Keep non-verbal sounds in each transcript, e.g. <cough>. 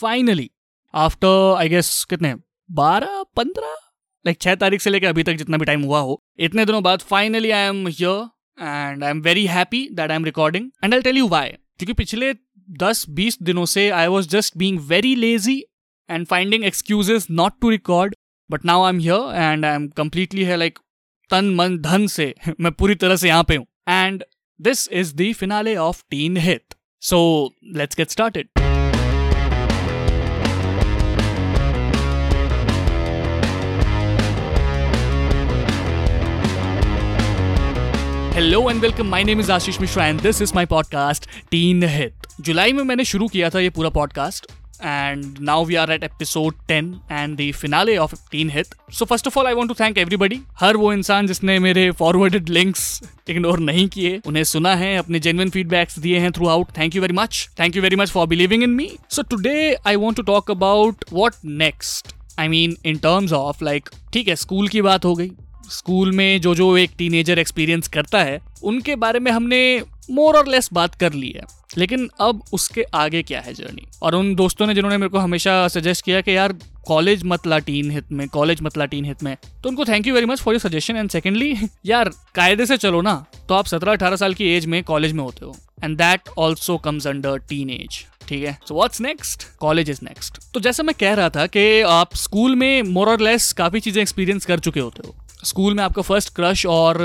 Finally after I guess कितने? बारह, पंद्रह? लाइक छह तारीख से लेकर अभी तक जितना भी टाइम हुआ हो, इतने दिनों बाद finally I am here and I am very happy that I am recording and I tell you why क्योंकि पिछले दस, बीस दिनों से I was just being very lazy and finding excuses not to record but now I am here and I am completely है like तन, मन, धन से <laughs> मैं पूरी तरह से यहाँ पे हूँ. And this is the finale of Teen Hit so let's get started hello and welcome my name is Ashish Mishra and this is my podcast Teen Hit जुलाई में मैंने शुरू किया था ये पूरा podcast and now we are at episode 10 and the finale of Teen Hit so first of all I want to thank everybody हर वो इंसान जिसने मेरे फॉरवर्डेड लिंक्स इग्नोर नहीं किए, उन्हें सुना है, अपने जेन्युइन फीडबैक्स दिए हैं throughout thank you very much thank you very much for believing in me so today I want to talk about what next I mean in terms of like ठीक है स्कूल की बात हो गई school में जो जो एक टीनेजर एक्सपीरियंस करता है, उनके बारे में हमने मोर और लेस बात कर ली है। लेकिन अब उसके आगे क्या है जर्नी और उन दोस्तों ने जिन्होंने मेरे को हमेशा सजेस्ट किया कि यार कॉलेज मत ला टीन हित में कॉलेज मत ला टीन हित में। तो उनको thank you very much for your suggestion and secondly यार, कायदे से चलो ना तो आप सत्रह अठारह साल की एज में कॉलेज में होते हो। And that also comes under teenage ठीक है? So what's next college is next तो जैसे मैं कह रहा था कि आप स्कूल में मोर और लेस काफ़ी चीज़ें एक्सपीरियंस कर चुके होते हो। स्कूल में आपका फ़र्स्ट क्रश और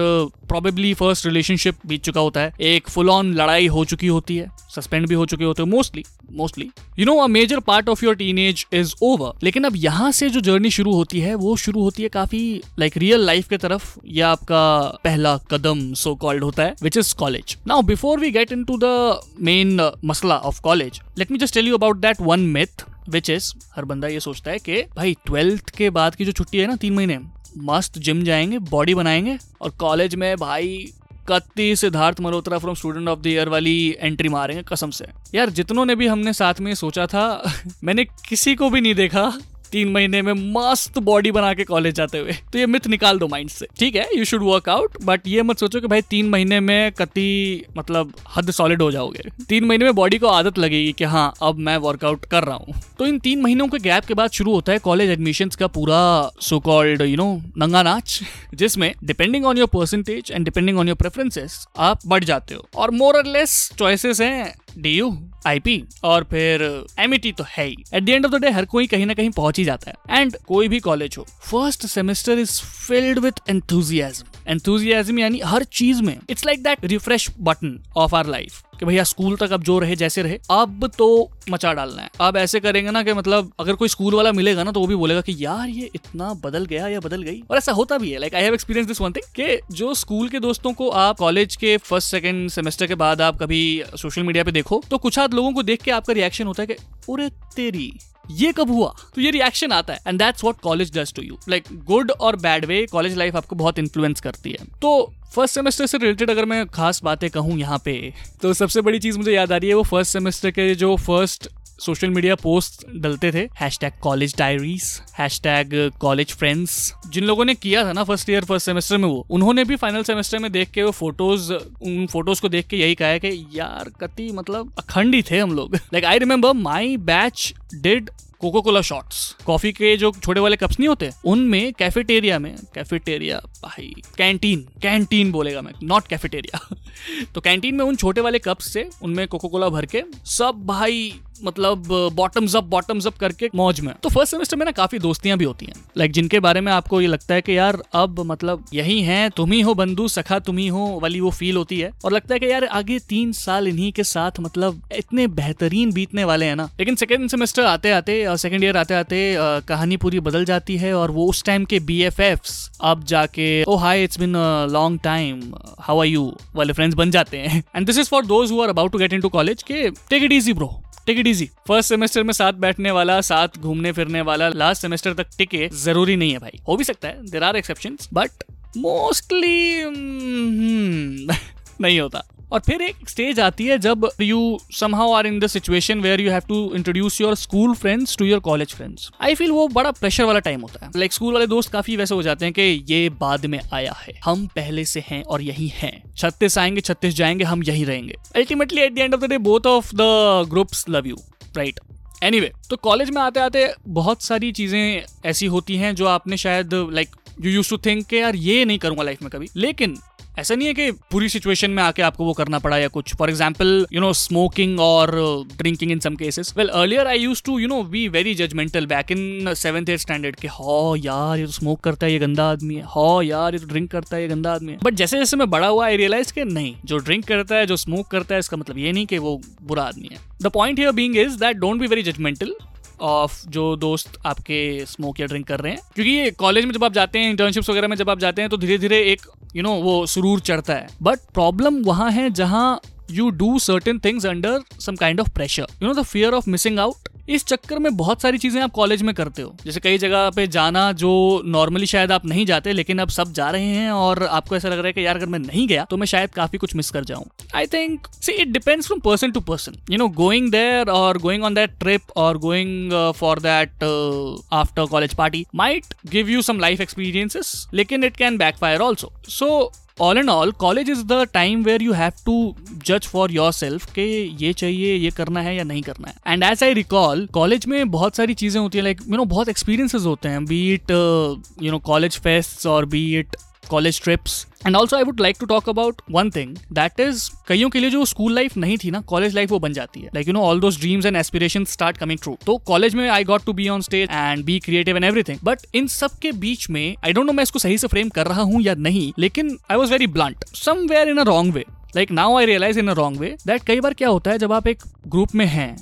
प्रॉबेबली फ़र्स्ट रिलेशनशिप बीत चुका होता है। एक फुल ऑन लड़ाई हो चुकी होती है। सस्पेंड भी हो चुके होते हो। Mostly mostly you know a major part of your teenage is over लेकिन अब यहाँ से जो जर्नी शुरू होती है, वो शुरू होती है काफ़ी लाइक रियल लाइफ के तरफ़। या आपका पहला कदम सो कॉल्ड होता है which is college now before we get into the main मसला of college let me just tell you about that one myth which is हर बंदा ये सोचता है कि भाई ट्वेल्थ के बाद की जो छुट्टी है ना, तीन महीने। मस्त जिम जाएँगे बॉडी बनाएँगे और कॉलेज में भाई कत्ती Siddharth Malhotra from student of the year वाली एंट्री मारेंगे कसम से। यार, जितनों ने भी हमने साथ में सोचा था, <laughs> मैंने किसी को भी नहीं देखा। तीन महीने में मस्त बॉडी बना के कॉलेज जाते हुए। तो ये मिथ निकाल दो माइंड से। ठीक है? You should work out but ये मत सोचो कि भाई तीन महीने में कति मतलब हद सॉलिड हो जाओगे। तीन महीने में बॉडी को आदत लगेगी कि हाँ अब मैं वर्कआउट कर रहा हूँ। तो इन तीन महीनों के गैप के बाद शुरू होता है कॉलेज एडमिशन का पूरा सो कॉल्ड यू नो नंगा नाच, जिसमें depending on your percentage and depending on your preferences आप बढ़ जाते हो। और मोर और लेस चॉइसेस हैं। डी यू आईपी और फिर एम तो है ही। At the end of the day हर कोई कहीं ना कहीं पहुँच ही जाता है। एंड कोई भी कॉलेज हो first semester is filled with enthusiasm enthusiasm यानी हर चीज़ में it's like that refresh button of our life कि भैया स्कूल तक अब जो रहे, जैसे रहे, अब तो मचा डालना है। अब ऐसे करेंगे ना कि मतलब अगर कोई स्कूल वाला मिलेगा ना तो वो भी बोलेगा कि, यार, ये इतना बदल गया, या बदल गई। और ऐसा होता भी है। Like I have experience this one thing कि जो स्कूल के दोस्तों को आप कॉलेज के फ़र्स्ट सेकेंड सेमेस्टर के बाद आप कभी सोशल मीडिया पे देखो तो कुछ आध लोगों को देख के आपका रिएक्शन होता है कि, उरे तेरी ये कब हुआ? तो ये रिएक्शन आता है and that's what college does to you like good और बैड वे कॉलेज लाइफ आपको बहुत इन्फ्लुएंस करती है. तो फ़र्स्ट सेमेस्टर से रिलेटेड अगर मैं खास बातें कहूँ यहाँ पे तो सबसे बड़ी चीज़ मुझे याद आ रही है वो फ़र्स्ट सेमेस्टर के जो फ़र्स्ट सोशल मीडिया पोस्ट डलते थे। Hashtag college diaries hashtag college friends जिन लोगों ने किया था ना फ़र्स्ट ईयर फ़र्स्ट सेमेस्टर में वो उन्होंने भी फाइनल सेमेस्टर में देख के वो फ़ोटोज़ उन फ़ोटोज़ को देख के यही कहा कि यार कति मतलब अखंड ही थे हम लोग। Like I remember my batch did Coca Cola shots coffee के जो छोटे वाले कप्स नहीं होते, उनमें कैफेटेरिया में कैफेटेरिया भाई कैंटीन कैंटीन बोलेगा मैं नॉट कैफेटेरिया <laughs> तो कैंटीन में उन छोटे वाले कप्स से उनमें कोको कोला भर के सब भाई मतलब बॉटम्स अप बॉटम्स अप करके मौज में। तो फ़र्स्ट सेमेस्टर में ना काफ़ी दोस्तियाँ भी होती हैं। लाइक जिनके बारे में आपको ये लगता है कि यार, अब मतलब यही है, तुम ही हो बंधु, सखा तुम ही हो, वाली वो फील होती है। और लगता है कि यार, आगे तीन साल इन्हीं के साथ मतलब इतने बेहतरीन बीतने वाले हैं ना। लेकिन सेकेंड सेमेस्टर आते आते सेकेंड ईयर आते आते कहानी पूरी बदल जाती है और वो उस टाइम के बी एफ़ एफ़ अब जाके ओ hi it's been long time how are you वाले फ्रेंड्स बन जाते हैं। And this is for those who are about to get into college के take it easy bro take it easy first semester में साथ बैठने वाला, साथ घूमने फिरने वाला लास्ट सेमेस्टर तक टिके ज़रूरी नहीं है भाई। हो भी सकता है there are exception but mostly नहीं होता। और फिर एक स्टेज आती है जब you somehow are in the situation where you have to introduce your school friends to your college friends I feel वो बड़ा प्रेशर वाला टाइम होता है। लाइक like, स्कूल वाले दोस्त काफ़ी वैसे हो जाते हैं कि ये बाद में आया है। हम पहले से हैं और यही हैं। छत्तीस आएँगे छत्तीस जाएँगे हम यही रहेंगे। Ultimately at the end of the day both of the groups love you right any तो कॉलेज में आते आते बहुत सारी चीज़ें ऐसी होती हैं जो आपने शायद like you use to think के यार ये नहीं करूँगा लाइफ में कभी। लेकिन ऐसा नहीं है कि पूरी सिचुएशन में आके आपको वो करना पड़ा या कुछ। For example you know smoking और drinking in some cases well earlier I use to you know be very judgemental back in seventh eighth standard के, हो, यार, ये तो स्मोक करता है, ये गंदा आदमी है। हो, यार, ये तो ड्रिंक करता है, ये गंदा आदमी है। बट जैसे जैसे मैं बड़ा हुआ आई रियलाइज़ के नहीं, जो ड्रिंक करता है, जो स्मोक करता है, इसका मतलब ये नहीं कि वो बुरा आदमी है। The point here being is that don't be very judgemental of जो दोस्त आपके स्मोक या ड्रिंक कर रहे हैं। क्योंकि ये कॉलेज में जब आप जाते हैं इंटर्नशिप्स वगैरह में जब आप जाते हैं तो धीरे धीरे एक यू you नो know, वो सुरूर चढ़ता है। बट प्रॉब्लम वहाँ है जहाँ you do certain things under some kind of pressure you know the fear of missing out इस चक्कर में बहुत सारी चीज़ें आप कॉलेज में करते हो। जैसे कई जगह पे जाना जो नॉर्मली शायद आप नहीं जाते, लेकिन अब सब जा रहे हैं और आपको ऐसा लग रहा है कि यार अगर मैं नहीं गया तो मैं शायद काफ़ी कुछ मिस कर जाऊँ। I think see it depends from person to person you know going there और गोइंग ऑन दैट ट्रिप और going for that after college party might give you some life experiences लेकिन it can backfire also so all and all college is the time where you have to जज for yourself के ये चाहिए, ये करना है या नहीं करना है। And as I recall college में बहुत सारी चीज़ें होती है लाइक यू नो बहुत एक्सपीरियंसेस होते हैं be it you know college fest और be it college trips and also I would like to talk about one thing that is कईयों के लिए जो स्कूल लाइफ नहीं थी ना कॉलेज लाइफ वो बन जाती है। Like you know all those dreams and aspiration start coming true तो कॉलेज में I got to be on stage and be creative and everything but इन सब के बीच में आई डोंट नो मैं इसको सही से फ्रेम कर रहा हूँ या नहीं, लेकिन I was very blunt somewhere in a wrong way like now I realise in a wrong way that कई बार क्या होता है, जब आप एक ग्रुप में हैं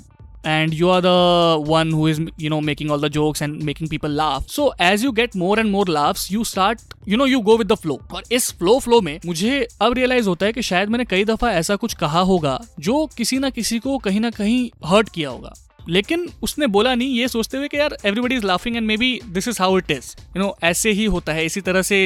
and you are the one who is you know making all the jokes and making people laugh so as you get more and more laugh you start you know you go with the flow और इस flow flow में मुझे अब realise होता है कि शायद मैंने कई दफ़ा ऐसा कुछ कहा होगा जो किसी ना किसी को कहीं ना कहीं हर्ट किया होगा। लेकिन उसने बोला नहीं, ये सोचते हुए कि यार everybody is laughing and maybe this is how it is you know ऐसे ही होता है। इसी तरह से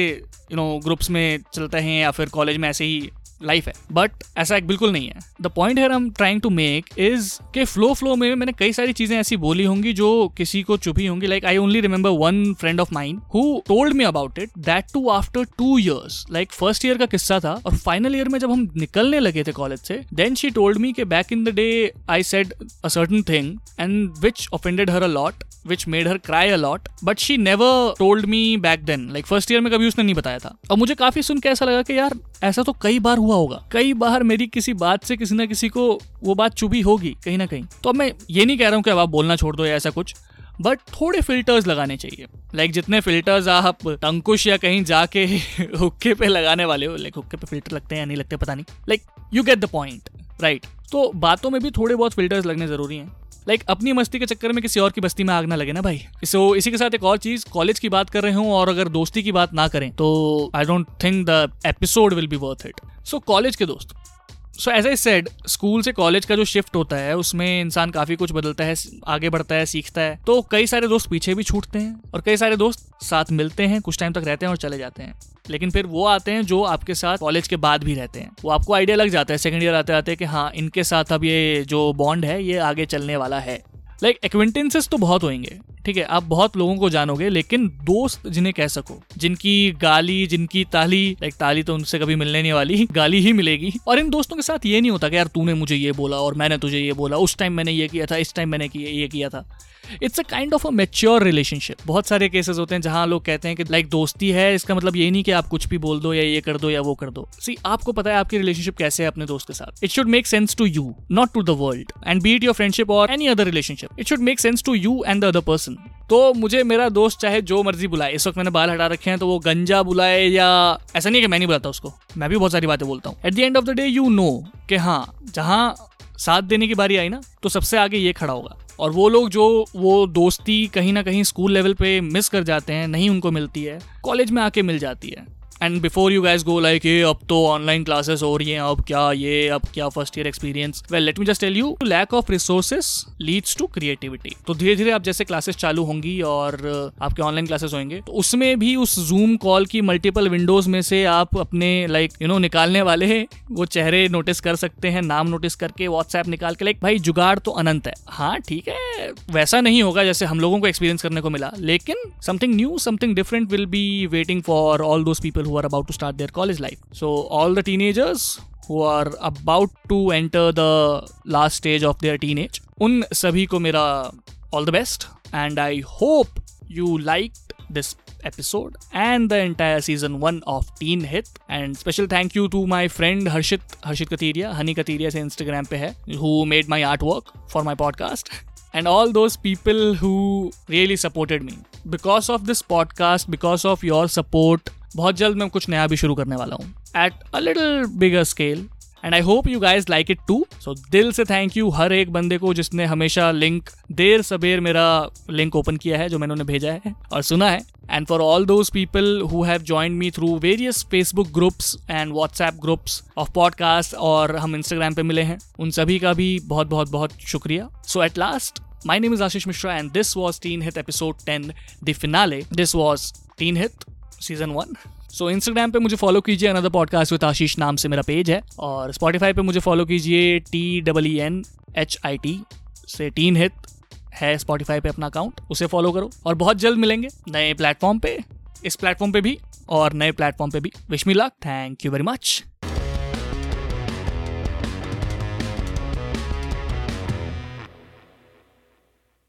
यू नो ग्रुप्स में चलते हैं या फिर कॉलेज में ऐसे ही लाइफ है। बट ऐसा एक बिल्कुल नहीं है। द पॉइंट है हम ट्राइंग टू मेक इज़ के फ्लो फ्लो में मैंने कई सारी चीज़ें ऐसी बोली होंगी जो किसी को चुभी होंगी। Like I only remember one friend of mine who told me about it that too after two years like first year का किस्सा था और फाइनल ईयर में जब हम निकलने लगे थे कॉलेज से देन शी टोल्ड मी के back in the day I said a certain thing and which offended her a lot which made her cry a lot but she never told me back then like first year में कभी उसने नहीं बताया था। और मुझे काफ़ी सुन के ऐसा लगा कि यार, ऐसा तो कई बार हुआ होगा। कई बार मेरी किसी बात से किसी ना किसी को वो बात चुभी होगी, कहीं ना कहीं। तो अब मैं ये नहीं कह रहा हूँ कि अब आप बोलना छोड़ दो या ऐसा कुछ बट थोड़े फिल्टर्स लगाने चाहिए। लाइक जितने फिल्टर्स आप टंकुश या कहीं जाके <laughs> हुक्के पे लगाने वाले हो लाइक हुक्के पे फ़िल्टर लगते हैं या नहीं लगते, पता नहीं। Like you get the point right तो बातों में भी थोड़े बहुत फिल्टर्स लगने ज़रूरी हैं। लाइक अपनी मस्ती के चक्कर में किसी और की बस्ती में आग ना लगे ना भाई। सो इसी के साथ एक और चीज़ कॉलेज की बात कर रहे हूँ और अगर दोस्ती की बात ना करें तो I don't think the episode will be worth it so college के दोस्त so as I said school से कॉलेज का जो शिफ्ट होता है, उसमें इंसान काफ़ी कुछ बदलता है, आगे बढ़ता है, सीखता है। तो कई सारे दोस्त पीछे भी छूटते हैं और कई सारे दोस्त साथ मिलते हैं, कुछ टाइम तक रहते हैं और चले जाते हैं। लेकिन फिर वो आते हैं जो आपके साथ कॉलेज के बाद भी रहते हैं। वो आपको आइडिया लग जाता है सेकेंड ईयर आते आते कि हाँ इनके साथ अब ये जो बॉन्ड है, ये आगे चलने वाला है। लाइक एक्वेंटेंसेस तो बहुत होंगे ठीक है? आप बहुत लोगों को जानोगे, लेकिन दोस्त जिन्हें कह सको, जिनकी गाली, जिनकी ताली लाइक ताली तो उनसे कभी मिलने नहीं वाली, <laughs> गाली ही मिलेगी। और इन दोस्तों के साथ ये नहीं होता कि, यार, तूने मुझे ये बोला और मैंने तुझे ये बोला, उस टाइम मैंने ये किया था, इस टाइम मैंने ये किया था। It's a kind of a mature relationship बहुत सारे केसेस होते हैं जहाँ लोग कहते हैं कि लाइक like, दोस्ती है इसका मतलब ये नहीं कि आप कुछ भी बोल दो या ये कर दो या वो कर दो। सी आपको पता है आपकी रिलेशनशिप कैसे है अपने दोस्त के साथ। It should make sense to you not to the world and be it your friendship और any other relationship it should make sense to you and the other person तो मुझे मेरा दोस्त चाहे जो मर्ज़ी बुलाए इस वक्त मैंने बाल हटा रखे हैं तो वो गंजा बुलाए या ऐसा नहीं कि मैं नहीं बुलाता उसको। मैं भी बहुत सारी बातें बोलता हूँ। At the end of the day you know कि हाँ जहाँ साथ देने की बारी आई ना तो सबसे आगे ये खड़ा होगा। और वो लोग जो वो दोस्ती कहीं ना कहीं स्कूल लेवल पे मिस कर जाते हैं, नहीं उनको मिलती है, कॉलेज में आके मिल जाती है। And before you guys go like ये अब तो ऑनलाइन क्लासेस हो रही हैं, अब क्या ये, अब क्या first year experience well let me just tell you lack of resources leads to creativity तो धीरे धीरे आप जैसे क्लासेस चालू होंगी और आपके ऑनलाइन क्लासेस होंगे तो उसमें भी उस जूम कॉल की मल्टीपल विंडोज़ में से आप अपने लाइक यू नो निकालने वाले वो चेहरे नोटिस कर सकते हैं, नाम नोटिस करके व्हाट्सएप निकाल के लाइक भाई, जुगाड़ तो अनंत है। हाँ ठीक है, वैसा नहीं होगा जैसे हम लोगों को एक्सपीरियंस करने को मिला, लेकिन something new something different will be waiting for all those people who are about to start their college life. So, all the teenagers who are about to enter the last stage of their teenage, un sabhi ko mera all the best. And I hope you liked this episode and the entire season 1 of Teen Hit. And special thank you to my friend Harshit, Harshit Katiria, Honey Katiria se Instagram pe hai, who made my artwork for my podcast. <laughs> And all those people who really supported me. Because of this podcast, because of your support, बहुत जल्द मैं कुछ नया भी शुरू करने वाला हूँ। At a little bigger scale and I hope you guys like it too so दिल से थैंक यू हर एक बंदे को जिसने हमेशा लिंक देर सबेर मेरा लिंक ओपन किया है जो मैंने उन्हें भेजा है और सुना है। And for all those people who have join me through various Facebook groups and WhatsApp groups of podcast और हम इंस्टाग्राम पे मिले हैं उन सभी का भी बहुत बहुत बहुत शुक्रिया। So at last My name is Ashish Mishra, and this was Teen Hit episode 10, the finale. This was Teen Hit. Season 1. So Instagram पे मुझे फॉलो कीजिए अनदर पॉडकास्ट विद आशीष नाम से मेरा पेज है और स्पॉटीफाई पे मुझे फॉलो कीजिए T double N H I T से टीन हित है स्पॉटीफाई पे अपना अकाउंट उसे फॉलो करो और बहुत जल्द मिलेंगे नए प्लेटफॉर्म पे, इस प्लेटफॉर्म पे भी और नए प्लेटफॉर्म पे भी। Wish me luck thank you very much